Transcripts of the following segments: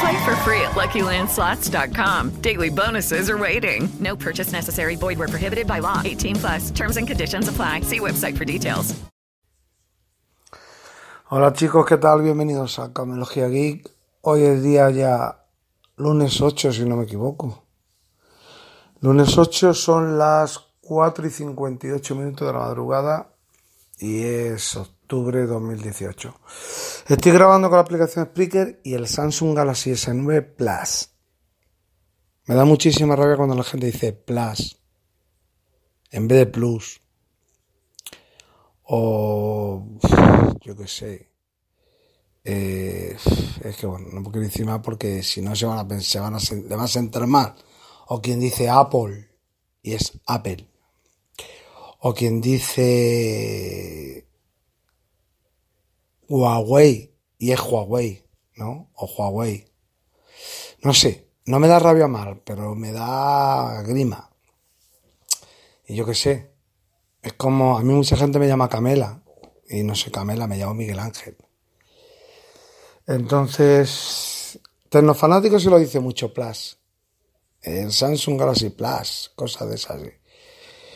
Play for free at LuckyLandSlots.com. Daily bonuses are waiting. No purchase necessary. Void where prohibited by law. 18 plus. Terms and conditions apply. See website for details. Hola chicos, ¿qué tal? Bienvenidos a Camelogía Geek. Hoy es día ya lunes 8, si no me equivoco. Lunes 8 son las 4 y 58 minutos de la madrugada y es octubre de 2018. Estoy grabando con la aplicación Spreaker y el Samsung Galaxy S9 Plus. Me da muchísima rabia cuando la gente dice Plus en vez de Plus. O yo qué sé. Eh, es que bueno, no puedo decir más porque si no se van a pensar, se van a, le van a sentar mal. O quien dice Apple y es Apple. O quien dice Huawei y es Huawei, ¿no? O Huawei. No sé, no me da rabia mal, pero me da grima. Y yo qué sé, es como, a mí mucha gente me llama Camela, y no sé Camela, me llamo Miguel Ángel. Entonces, Tecnofanático se lo dice mucho Plus. El Samsung Galaxy Plus, cosas de esas.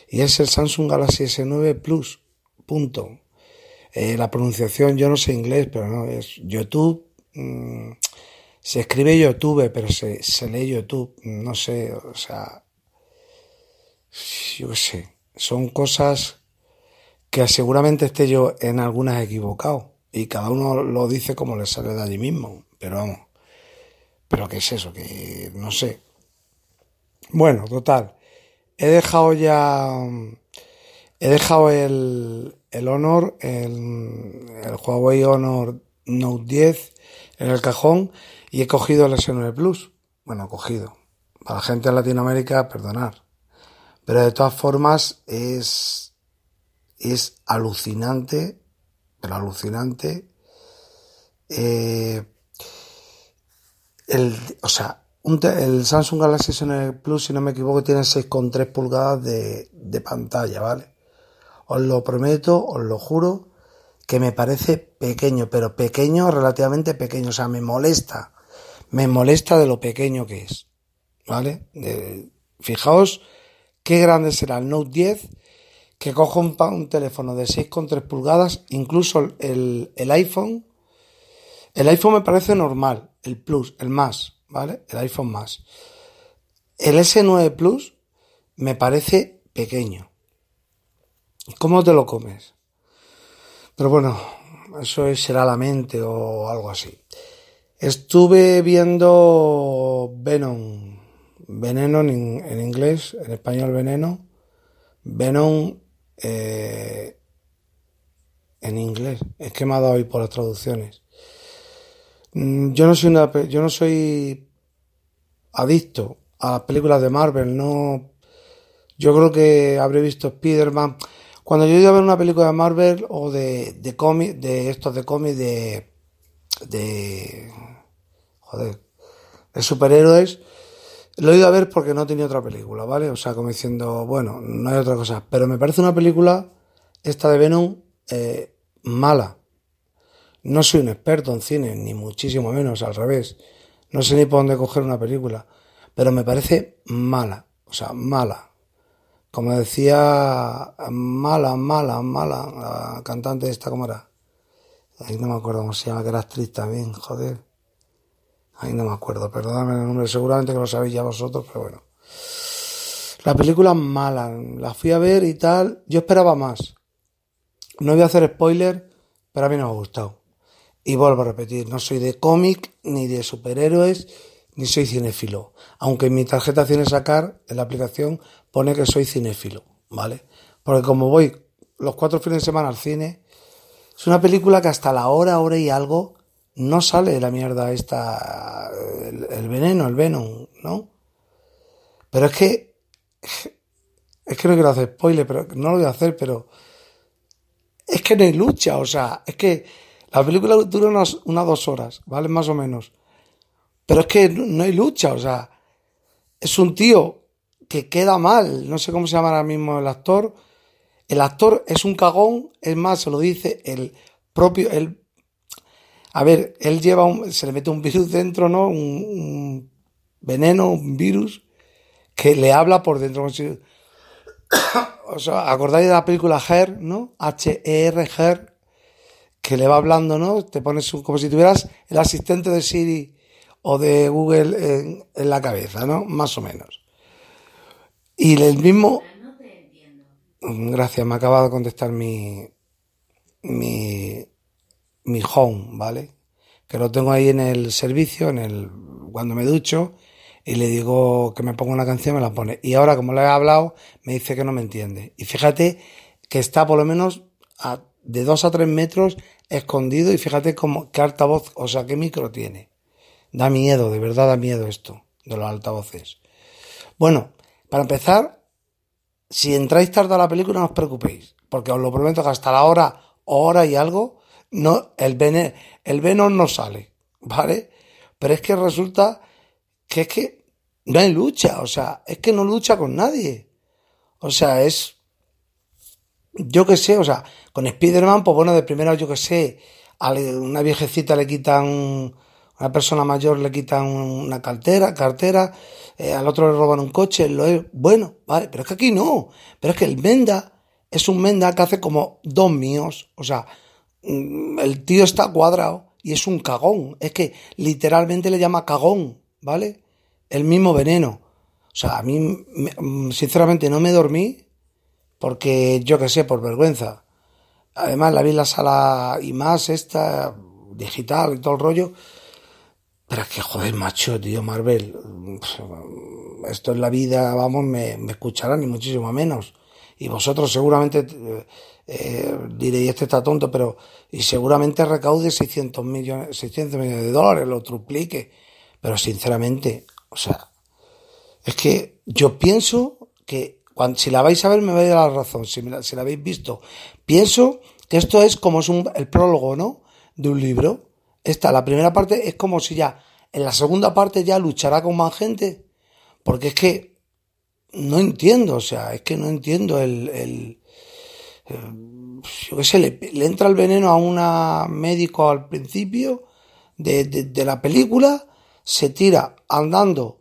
Y es el Samsung Galaxy S9 Plus, punto. Eh, la pronunciación, yo no sé inglés, pero no, es YouTube. Mmm, se escribe YouTube, pero se, se lee YouTube. No sé, o sea, yo qué sé. Son cosas que seguramente esté yo en algunas equivocado. Y cada uno lo dice como le sale de allí mismo. Pero vamos. Pero qué es eso, que no sé. Bueno, total. He dejado ya. He dejado el, el Honor, el, Huawei Honor Note 10 en el cajón y he cogido el S9 Plus. Bueno, cogido. Para la gente de Latinoamérica, perdonar. Pero de todas formas es, es alucinante, pero alucinante. Eh, el, o sea, el Samsung Galaxy S9 Plus, si no me equivoco, tiene 6,3 pulgadas de, de pantalla, ¿vale? Os lo prometo, os lo juro, que me parece pequeño, pero pequeño, relativamente pequeño. O sea, me molesta. Me molesta de lo pequeño que es. ¿Vale? Fijaos qué grande será el Note 10, que cojo un, un teléfono de 6,3 pulgadas, incluso el, el iPhone. El iPhone me parece normal, el Plus, el más, ¿vale? El iPhone más. El S9 Plus me parece pequeño. ¿Cómo te lo comes? Pero bueno, eso será la mente o algo así. Estuve viendo Venom, Veneno en, en inglés, en español Veneno, Venom eh, en inglés. Es que me ha dado hoy por las traducciones. Yo no soy una, yo no soy adicto a las películas de Marvel, no. Yo creo que habré visto Spider-Man. Cuando yo iba a ver una película de Marvel o de, de cómic, de estos de cómic de, de, joder, de superhéroes, lo he ido a ver porque no tenía otra película, ¿vale? O sea, como diciendo, bueno, no hay otra cosa. Pero me parece una película, esta de Venom, eh, mala. No soy un experto en cine, ni muchísimo menos, al revés. No sé ni por dónde coger una película. Pero me parece mala. O sea, mala como decía, mala, mala, mala, la cantante esta, ¿cómo era? Ahí no me acuerdo cómo se llama, que era actriz también, joder. Ahí no me acuerdo, perdóname el nombre, seguramente que lo sabéis ya vosotros, pero bueno. La película mala, la fui a ver y tal, yo esperaba más. no voy a hacer spoiler, pero a mí no me ha gustado. Y vuelvo a repetir, no soy de cómic, ni de superhéroes, ni soy cinéfilo. Aunque mi tarjeta Cine Sacar, en la aplicación, pone que soy cinéfilo, ¿vale? Porque como voy los cuatro fines de semana al cine, es una película que hasta la hora, hora y algo, no sale la mierda esta, el, el veneno, el venom, ¿no? Pero es que, es que no quiero hacer spoiler, pero no lo voy a hacer, pero es que no hay lucha, o sea, es que la película dura unas, unas dos horas, ¿vale? Más o menos. Pero es que no hay lucha, o sea, es un tío que queda mal, no sé cómo se llama ahora mismo el actor. El actor es un cagón, es más, se lo dice el propio, el, a ver, él lleva un, se le mete un virus dentro, ¿no? Un, un veneno, un virus, que le habla por dentro. O sea, acordáis de la película Her, ¿no? H-E-R, Her, que le va hablando, ¿no? Te pones un, como si tuvieras el asistente de Siri o de Google en, en la cabeza, ¿no? Más o menos. Y el mismo... Gracias, me acaba de contestar mi, mi, mi home, ¿vale? Que lo tengo ahí en el servicio, en el, cuando me ducho, y le digo que me ponga una canción, me la pone. Y ahora, como le he hablado, me dice que no me entiende. Y fíjate que está por lo menos de dos a tres metros escondido y fíjate cómo, qué altavoz, o sea, qué micro tiene. Da miedo, de verdad da miedo esto, de los altavoces. Bueno, para empezar, si entráis tarde a la película no os preocupéis, porque os lo prometo que hasta la hora, hora y algo, no, el, vene, el Venom no sale, ¿vale? Pero es que resulta que es que no hay lucha, o sea, es que no lucha con nadie. O sea, es, yo qué sé, o sea, con Spider-Man, pues bueno, de primera, yo qué sé, a una viejecita le quitan, una persona mayor le quitan una cartera, cartera, eh, al otro le roban un coche, lo es, bueno, vale, pero es que aquí no, pero es que el Menda es un Menda que hace como dos míos, o sea, mm, el tío está cuadrado y es un cagón, es que literalmente le llama cagón, ¿vale? El mismo veneno. O sea, a mí, me- sinceramente, no me dormí porque, yo qué sé, por vergüenza. Además, la vi en la sala y más, esta, digital y todo el rollo. Pero es que, joder, macho, tío, Marvel, esto en la vida, vamos, me, escucharán ni muchísimo menos. Y vosotros seguramente eh, eh, diréis, este está tonto, pero, y seguramente recaude 600 millones, 600 millones de dólares, lo triplique. Pero sinceramente, o sea, es que yo pienso que si la vais a ver me vais a dar la razón, si, me la, si la habéis visto. Pienso que esto es como es un, el prólogo, ¿no? De un libro. Esta, la primera parte es como si ya, en la segunda parte ya luchará con más gente. Porque es que no entiendo, o sea, es que no entiendo el, el- yo qué sé, le, le entra el veneno a una médico al principio de, de, de la película, se tira andando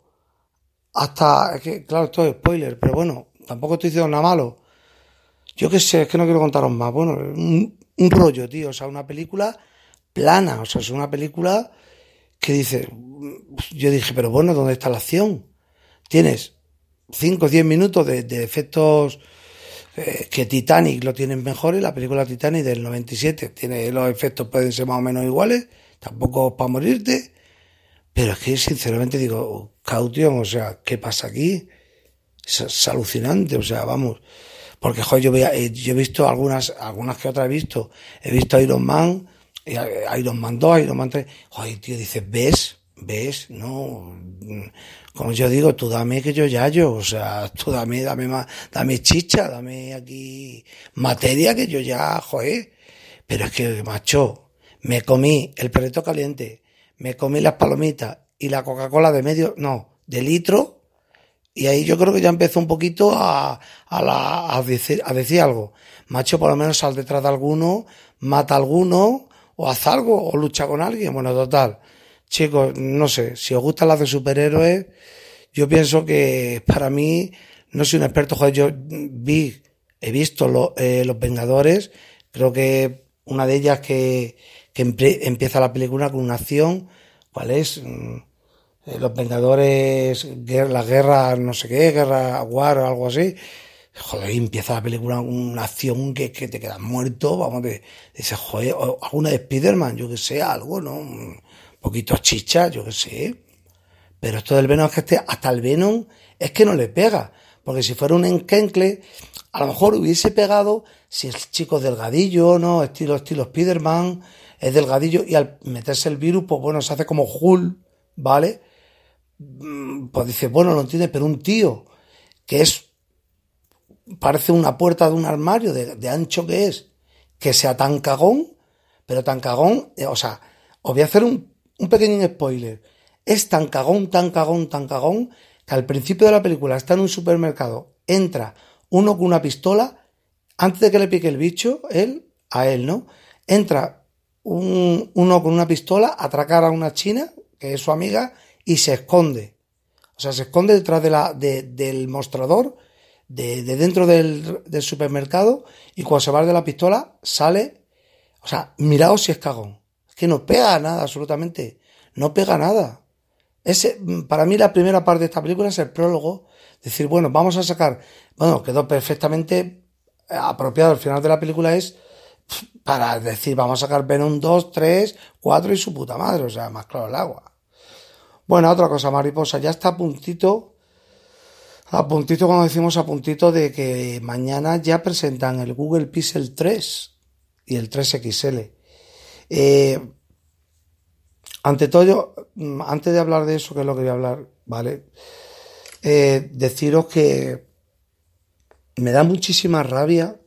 hasta, es que, claro, esto es spoiler, pero bueno, tampoco estoy diciendo nada malo. Yo qué sé, es que no quiero contaros más. Bueno, un, un rollo, tío, o sea, una película plana, o sea, es una película que dice, yo dije, pero bueno, ¿dónde está la acción? Tienes 5 o 10 minutos de, de efectos eh, que Titanic lo tienen mejor y la película Titanic del 97 tiene los efectos pueden ser más o menos iguales, tampoco para morirte, pero es que sinceramente digo, caution, o sea, ¿qué pasa aquí? Es, alucinante, o sea, vamos, porque joder, yo, eh, yo he visto algunas, algunas que otras he visto, he visto Iron Man, Iron Man 2, Iron Man 3, joder, tío, dices, ¿ves? ¿Ves? No, como yo digo, tú dame que yo ya yo, o sea, tú dame, dame más, dame chicha, dame aquí materia que yo ya, joder. Pero es que, macho, me comí el perrito caliente, me comí las palomitas y la Coca-Cola de medio, no, de litro, y ahí yo creo que ya empezó un poquito a, a, la, a, decir, a decir algo. Macho, por lo menos sal detrás de alguno, mata alguno, o haz algo, o lucha con alguien. Bueno, total. Chicos, no sé, si os gustan las de superhéroes, yo pienso que para mí, no soy un experto, joder, yo vi, he visto eh, Los Vengadores, creo que una de ellas que, que empieza la película con una acción, ¿cuál es? Mm, eh, Los Vengadores, la guerra, no sé qué, guerra, war o algo así. Joder, y empieza la película una acción que, que te quedas muerto, vamos, de, dices, joder, alguna de Spiderman, yo que sé, algo, ¿no? Un poquito chicha, yo que sé. Pero esto del Venom es que este, hasta el Venom es que no le pega. Porque si fuera un enquencle, a lo mejor hubiese pegado si el chico es delgadillo, ¿no? Estilo, estilo Spiderman, es delgadillo, y al meterse el virus, pues bueno, se hace como Hulk, ¿vale? Mm, Pues dice, bueno, lo entiende, pero un tío que es, parece una puerta de un armario, de, ancho que es, que sea tan cagón, pero tan cagón, eh, o sea, os voy a hacer un, un pequeño spoiler. Es tan cagón, tan cagón, tan cagón, que al principio de la película está en un supermercado, entra uno con una pistola, antes de que le pique el bicho, él, a él, ¿no? Entra un, uno con una pistola atracar a una china, que es su amiga, y se esconde. O sea, se esconde detrás de la, de- del mostrador, de, de dentro del, del supermercado, y cuando se va de la pistola, sale. O sea, miraos si es cagón. Es que no pega nada, absolutamente. No pega nada. Ese, para mí la primera parte de esta película es el prólogo. Decir, bueno, vamos a sacar. Bueno, quedó perfectamente apropiado. El final de la película es para decir, vamos a sacar Venom 2, 3, 4 y su puta madre. O sea, más claro el agua. Bueno, otra cosa, mariposa. Ya está a puntito. A puntito, cuando decimos a puntito, de que mañana ya presentan el Google Pixel 3 y el 3XL. Eh, ante todo, yo, mm, antes de hablar de eso, que es lo que voy a hablar, ¿vale? Eh, deciros que me da muchísima rabia.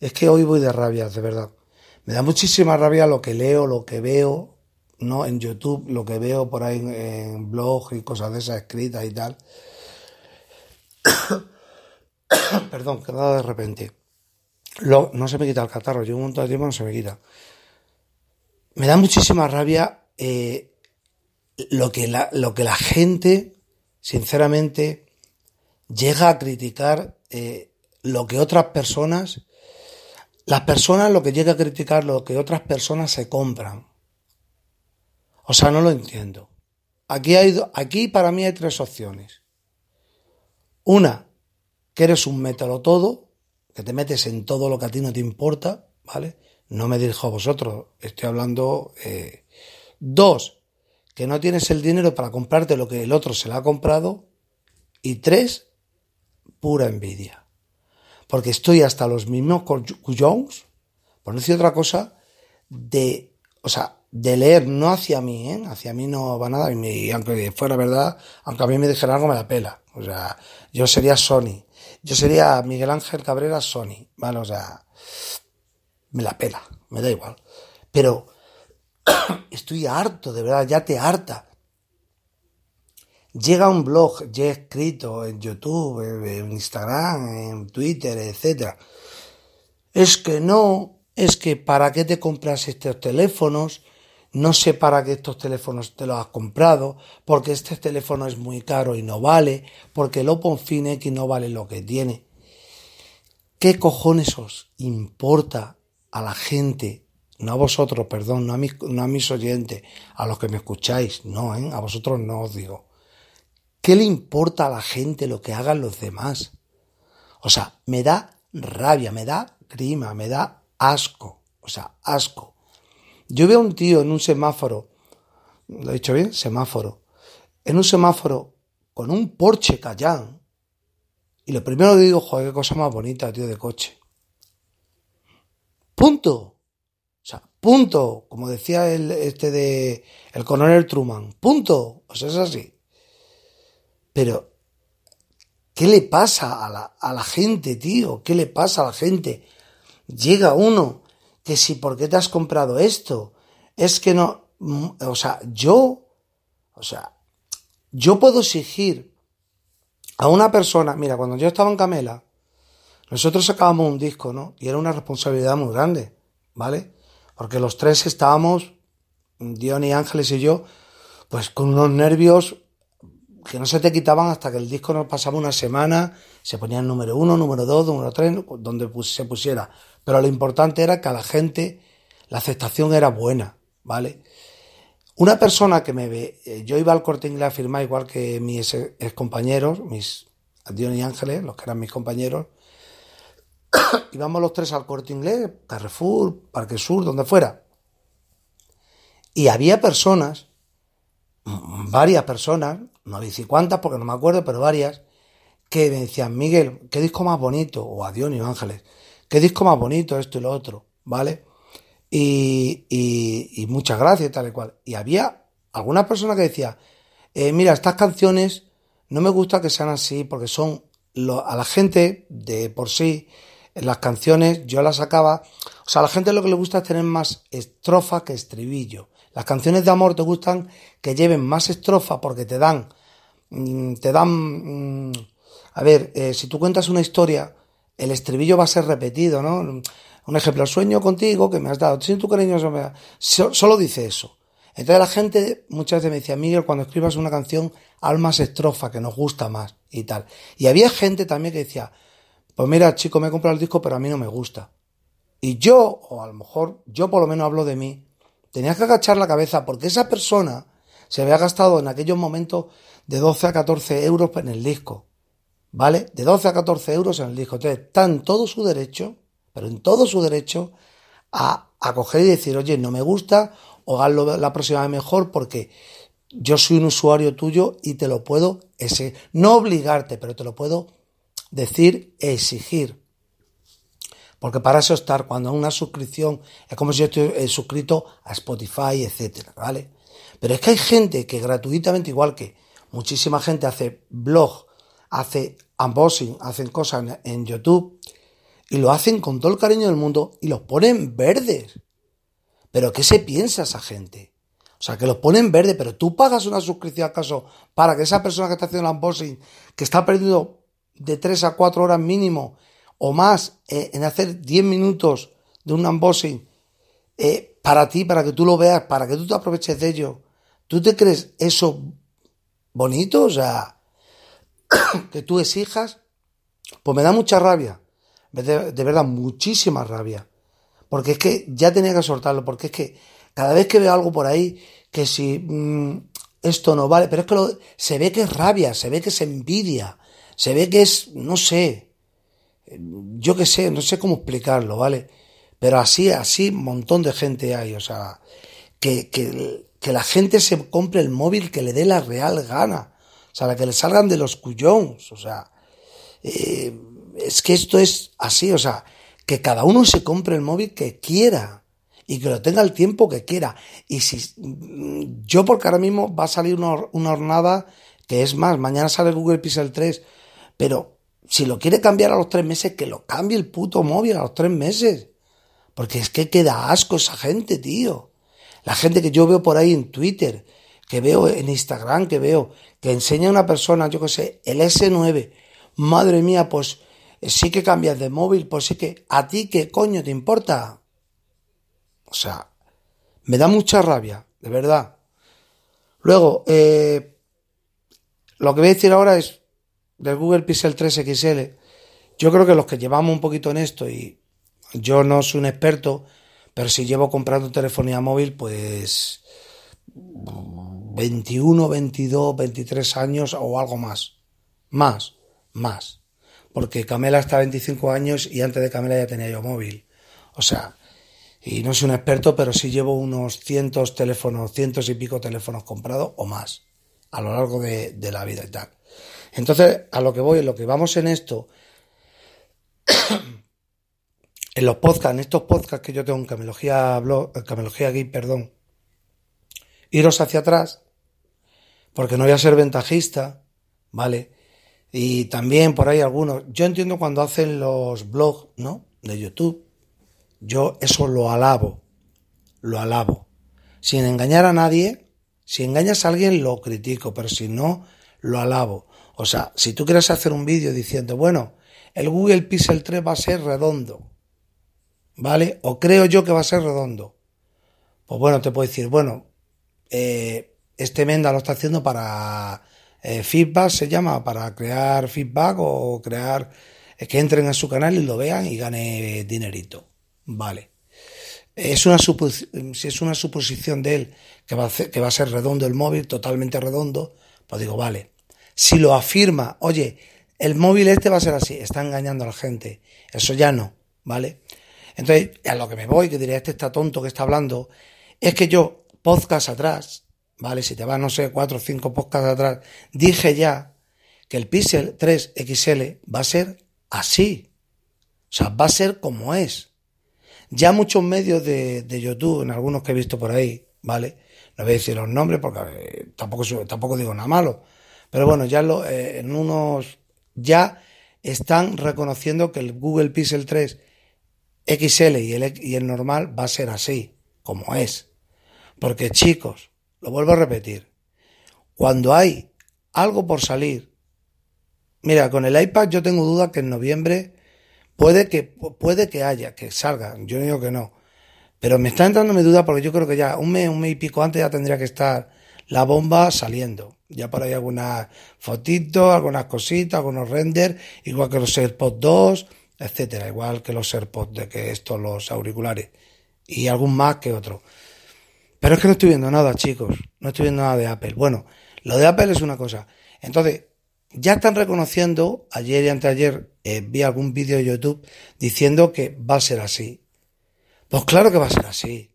Es que hoy voy de rabia, de verdad. Me da muchísima rabia lo que leo, lo que veo, ¿no? En YouTube, lo que veo por ahí en, en blog y cosas de esas escritas y tal. Perdón, que de repente. Lo- no se me quita el catarro, llevo un montón de tiempo no se me quita. Me da muchísima rabia eh, lo, que la, lo que la gente, sinceramente, llega a criticar eh, lo que otras personas, las personas lo que llega a criticar lo que otras personas se compran. O sea, no lo entiendo. Aquí, hay, aquí para mí hay tres opciones. Una, que eres un métalo todo, que te metes en todo lo que a ti no te importa, ¿vale? No me dirijo a vosotros, estoy hablando. eh. Dos, que no tienes el dinero para comprarte lo que el otro se le ha comprado. Y tres, pura envidia. Porque estoy hasta los mismos cuyons, por no decir otra cosa, de, o sea, de leer, no hacia mí, ¿eh? Hacia mí no va nada, y, aunque fuera verdad, aunque a mí me dijeran algo, me la pela. O sea, yo sería Sony. Yo sería Miguel Ángel Cabrera Sony, ¿vale? O sea, me la pela, me da igual. Pero estoy harto, de verdad, ya te harta. Llega un blog ya escrito en YouTube, en Instagram, en Twitter, etcétera. Es que no, es que para qué te compras estos teléfonos, no sé para qué estos teléfonos te los has comprado, porque este teléfono es muy caro y no vale, porque el Open X no vale lo que tiene. ¿Qué cojones os importa a la gente? No a vosotros, perdón, no a mis, no a mis oyentes, a los que me escucháis, no, ¿eh? a vosotros no os digo. ¿Qué le importa a la gente lo que hagan los demás? O sea, me da rabia, me da grima, me da asco. O sea, asco. Yo veo a un tío en un semáforo, ¿lo he dicho bien? Semáforo. En un semáforo con un Porsche Cayenne. Y lo primero digo, joder, qué cosa más bonita, tío, de coche. Punto. O sea, punto. Como decía el, este de, el coronel Truman. Punto. O sea, es así. Pero, ¿qué le pasa a la, a la gente, tío? ¿Qué le pasa a la gente? Llega uno que si, ¿por qué te has comprado esto? Es que no, mm, o sea, yo, o sea, yo puedo exigir a una persona, mira, cuando yo estaba en Camela, nosotros sacábamos un disco, ¿no? Y era una responsabilidad muy grande, ¿vale? Porque los tres estábamos, Dion y Ángeles y yo, pues con unos nervios que no se te quitaban hasta que el disco nos pasaba una semana, se ponía el número uno, número dos, número tres, donde se pusiera. Pero lo importante era que a la gente la aceptación era buena, ¿vale? Una persona que me ve, eh, yo iba al corte inglés a firmar igual que mis ex compañeros, mis Dion y Ángeles, los que eran mis compañeros, íbamos los tres al corte inglés, Carrefour, Parque Sur, donde fuera. Y había personas, varias personas, no dice cuántas porque no me acuerdo, pero varias, que me decían, Miguel, qué disco más bonito, o adiós, Ángeles, qué disco más bonito, esto y lo otro, ¿vale? Y, y, muchas gracias, tal y cual. Y había algunas personas que decía, eh, mira, estas canciones no me gusta que sean así porque son a la gente de por sí en las canciones yo las sacaba, o sea, a la gente lo que le gusta es tener más estrofa que estribillo. Las canciones de amor te gustan que lleven más estrofa porque te dan, mm, te dan, mm, a ver, eh, si tú cuentas una historia, el estribillo va a ser repetido, ¿no? Un ejemplo, sueño contigo que me has dado, sin tu cariño, solo dice eso. Entonces la gente muchas veces me decía, Miguel, cuando escribas una canción, haz más estrofa, que nos gusta más y tal. Y había gente también que decía, pues mira, chico, me he comprado el disco, pero a mí no me gusta. Y yo, o a lo mejor yo por lo menos hablo de mí, tenía que agachar la cabeza porque esa persona se había gastado en aquellos momentos de 12 a 14 euros en el disco. ¿Vale? De 12 a 14 euros en el disco. Entonces, está en todo su derecho, pero en todo su derecho, a, a coger y decir, oye, no me gusta, o hazlo la próxima vez mejor porque yo soy un usuario tuyo y te lo puedo, ese, no obligarte, pero te lo puedo decir exigir. Porque para eso estar, cuando una suscripción, es como si yo estoy eh, suscrito a Spotify, etcétera, ¿vale? Pero es que hay gente que gratuitamente, igual que muchísima gente hace blog, hace unboxing, hacen cosas en, YouTube, y lo hacen con todo el cariño del mundo y los ponen verdes. Pero ¿qué se piensa esa gente? O sea, que los ponen verde, pero tú pagas una suscripción acaso para que esa persona que está haciendo el unboxing, que está perdiendo de 3 a 4 horas mínimo o más eh, en hacer 10 minutos de un unboxing eh, para ti, para que tú lo veas, para que tú te aproveches de ello. ¿Tú te crees eso bonito? O sea, que tú exijas. Pues me da mucha rabia. De, verdad, muchísima rabia. Porque es que ya tenía que soltarlo. Porque es que cada vez que veo algo por ahí, que si mm, esto no vale, pero es que se ve que es rabia, se ve que es envidia, se ve que es, no sé, yo qué sé, no sé cómo explicarlo, ¿vale? Pero así, así, montón de gente hay, o sea, que, que, que la gente se compre el móvil que le dé la real gana, o sea, la que le salgan de los cuyons, o sea, eh, es que esto es así, o sea, que cada uno se compre el móvil que quiera y que lo tenga el tiempo que quiera. Y si yo, porque ahora mismo va a salir una, una jornada que es más, mañana sale Google Pixel 3, pero si lo quiere cambiar a los tres meses, que lo cambie el puto móvil a los tres meses. Porque es que queda asco esa gente, tío. La gente que yo veo por ahí en Twitter, que veo en Instagram, que veo, que enseña a una persona, yo que sé, el S9. Madre mía, pues eh, sí que cambias de móvil, pues sí que a ti qué coño te importa. O sea, me da mucha rabia, de verdad. Luego, eh, lo que voy a decir ahora es, del Google Pixel 3 XL, yo creo que los que llevamos un poquito en esto, y yo no soy un experto, pero si llevo comprando telefonía móvil, pues 21, 22, 23 años o algo más. Más, más. Porque Camela está 25 años y antes de Camela ya tenía yo móvil. O sea, y no soy un experto, pero sí llevo unos cientos teléfonos, cientos y pico teléfonos comprados o más a lo largo de, de la vida y tal. Entonces, a lo que voy, lo que vamos en esto, en los podcasts, en estos podcasts que yo tengo en Camelogía, blog, Camelogía Geek, perdón, iros hacia atrás, porque no voy a ser ventajista, ¿vale? Y también por ahí algunos, yo entiendo cuando hacen los blogs, ¿no? De YouTube, yo eso lo alabo, lo alabo. Sin engañar a nadie, si engañas a alguien lo critico, pero si no, lo alabo. O sea, si tú quieres hacer un vídeo diciendo, bueno, el Google Pixel 3 va a ser redondo, ¿vale? O creo yo que va a ser redondo. Pues bueno, te puedo decir, bueno, eh, este Menda lo está haciendo para eh, feedback, se llama, para crear feedback o crear eh, que entren a su canal y lo vean y gane dinerito. Vale. Es una si es una suposición de él que va, a que va a ser redondo el móvil, totalmente redondo, pues digo, vale. Si lo afirma, oye, el móvil este va a ser así, está engañando a la gente. Eso ya no, ¿vale? Entonces, a lo que me voy, que diré, este está tonto que está hablando, es que yo, podcast atrás, ¿vale? Si te vas, no sé, cuatro o cinco podcasts atrás, dije ya que el Pixel 3 XL va a ser así. O sea, va a ser como es. Ya muchos medios de, de YouTube, en algunos que he visto por ahí, ¿vale? No voy a decir los nombres porque eh, tampoco, tampoco digo nada malo. Pero bueno, ya lo, eh, en unos ya están reconociendo que el Google Pixel 3 XL y el, y el normal va a ser así, como es. Porque chicos, lo vuelvo a repetir, cuando hay algo por salir, mira, con el iPad yo tengo duda que en noviembre puede que, puede que haya, que salga, yo digo que no, pero me está entrando mi duda porque yo creo que ya un mes, un mes y pico antes ya tendría que estar la bomba saliendo. Ya por ahí algunas fotitos, algunas cositas, algunos render, igual que los AirPods 2, etcétera, igual que los AirPods de que estos, los auriculares, y algún más que otro. Pero es que no estoy viendo nada, chicos, no estoy viendo nada de Apple. Bueno, lo de Apple es una cosa. Entonces, ya están reconociendo, ayer y anteayer eh, vi algún vídeo de YouTube diciendo que va a ser así. Pues claro que va a ser así.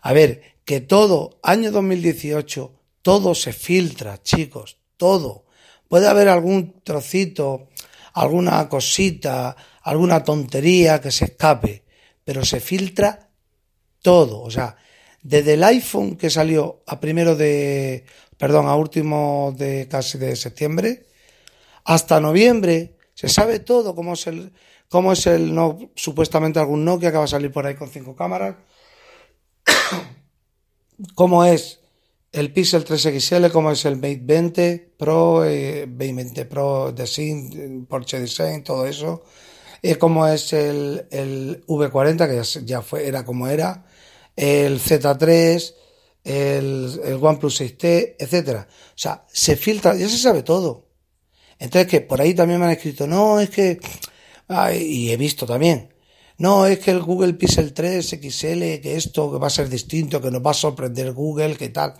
A ver, que todo, año 2018, todo se filtra, chicos, todo. Puede haber algún trocito, alguna cosita, alguna tontería que se escape, pero se filtra todo. O sea, desde el iPhone que salió a primero de, perdón, a último de casi de septiembre, hasta noviembre, se sabe todo, cómo es el, cómo es el, no, supuestamente algún Nokia que va a salir por ahí con cinco cámaras, cómo es el Pixel 3 XL, cómo es el Mate 20 Pro, eh, 20 Pro Design, Porsche Design, todo eso, eh, cómo es el, el V40, que ya, ya, fue, era como era, el Z3, el, OnePlus 6T, etcétera. O sea, se filtra, ya se sabe todo. Entonces que por ahí también me han escrito, no, es que, ay, y he visto también, no, es que el Google Pixel 3 XL, que esto que va a ser distinto, que nos va a sorprender Google, que tal.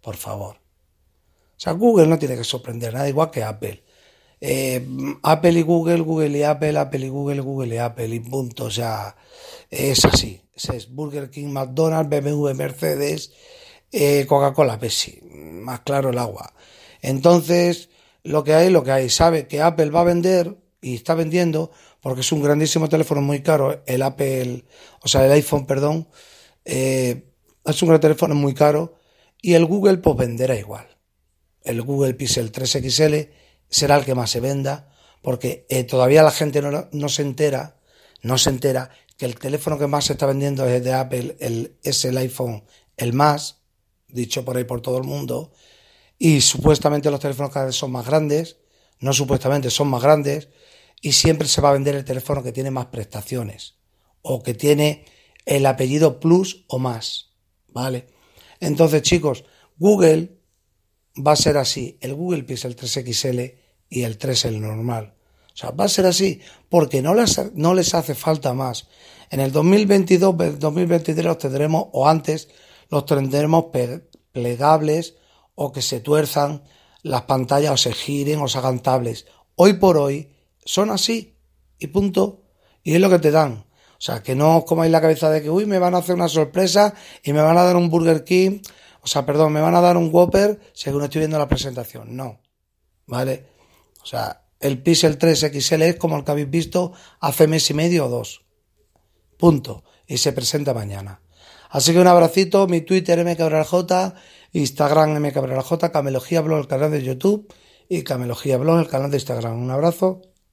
Por favor. O sea, Google no tiene que sorprender nada, igual que Apple. Eh, Apple y Google, Google y Apple, Apple y Google, Google y Apple, y punto. O sea, es así. Es Burger King, McDonald's, BMW, Mercedes, eh, Coca-Cola, Pepsi. Más claro el agua. Entonces, lo que hay, lo que hay. Sabe que Apple va a vender y está vendiendo porque es un grandísimo teléfono muy caro. El Apple, o sea, el iPhone, perdón, eh, es un gran teléfono muy caro y el Google pues venderá igual. El Google Pixel 3 XL será el que más se venda porque eh, todavía la gente no, se entera, no se entera que el teléfono que más se está vendiendo es de Apple, el, es el iPhone, el más, dicho por ahí por todo el mundo, y supuestamente los teléfonos cada vez son más grandes, no supuestamente son más grandes, y siempre se va a vender el teléfono que tiene más prestaciones, o que tiene el apellido Plus o más, ¿vale? Entonces, chicos, Google va a ser así, el Google Pixel 3 XL y el 3 el normal. O sea, va a ser así porque no les, no les hace falta más. En el 2022, 2023 los tendremos, o antes, los tendremos plegables o que se tuerzan las pantallas o se giren o se hagan tablets. Hoy por hoy son así y punto. Y es lo que te dan. O sea, que no os comáis la cabeza de que, uy, me van a hacer una sorpresa y me van a dar un Burger King. O sea, perdón, me van a dar un Whopper según estoy viendo la presentación. No. ¿Vale? O sea, el Pixel 3 XL es como el que habéis visto hace mes y medio o dos. Punto. Y se presenta mañana. Así que un abracito, mi Twitter mcabralj, Instagram mcabralj, Camelogía Blog, el canal de YouTube y Camelogía Blog, el canal de Instagram. Un abrazo,